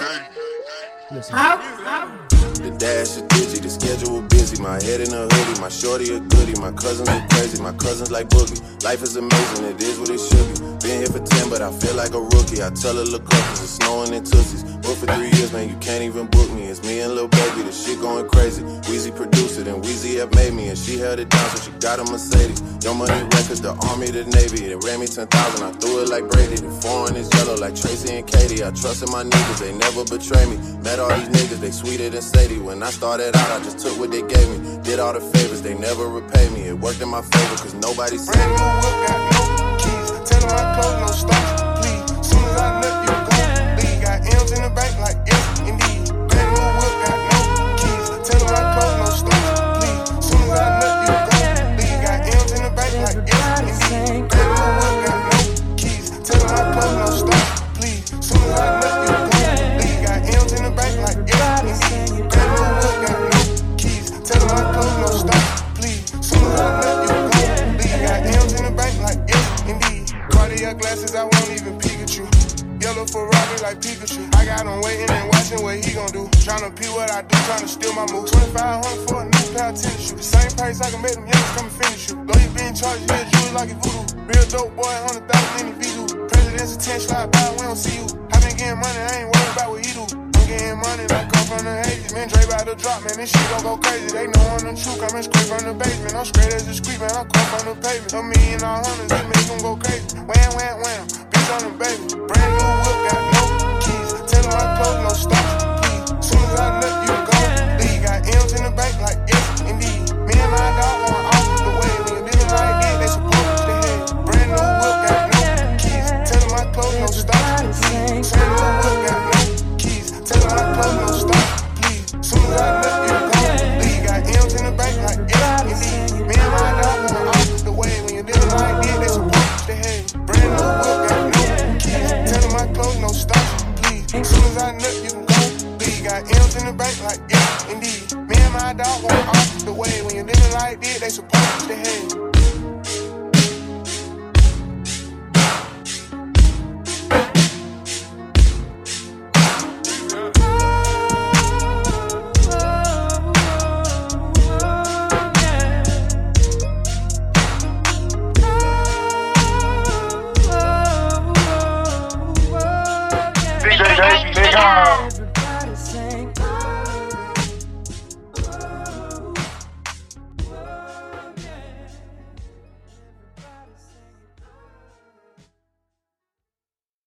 together. Listen. How, how, dash is Drizzy, the schedule busy. My head in a hoodie, my shorty a goodie. My cousins are crazy, my cousins like boogie. Life is amazing, it is what it should be. Been here for 10, but I feel like a rookie. I tell her, look up, cause it's snowing in Tootsies. Booked for three years, man, you can't even book me. It's me and Lil Baby, the shit going crazy. Weezy produced it, and Weezy have made me, and she held it down, so she got a Mercedes. Young Money Records, the Army, the Navy. It ran me 10,000, I threw it like Brady. The foreign is yellow like Tracy McGrady. I trusted my niggas, they never betray me. Met all these niggas, they sweeter than Sadie. When I started out, I just took what they gave me. Did all the favors, they never repay me. It worked in my favor, cause nobody said Brand new whip, got no keys. Them my clothes, no starch, like Pikachu. I got him waiting and watching what he gon' do. Tryna pee what I do, tryna steal my moves. 2500 for a new pair of tennis shoes. The same price I can make them youngsters come and finish you. Though you been charged, you a jewelry like a voodoo. Real dope boy, 100,000 in the visa. President's attention, slide by, we don't see you. I been getting money, I ain't worried about what he do. I'm getting money, don't come from the Hades. Man, Dre about to drop, man, this shit gon' go crazy. They know I'm the truth, coming straight from the basement. I'm straight as a street, man, I come from the pavement. A million all hundreds, they make them Nut, you can go leave. Got M's in the bank, like yes, indeed. Me and my dog going off the way. When you're living like this, they supposed to head. Baby, nigga.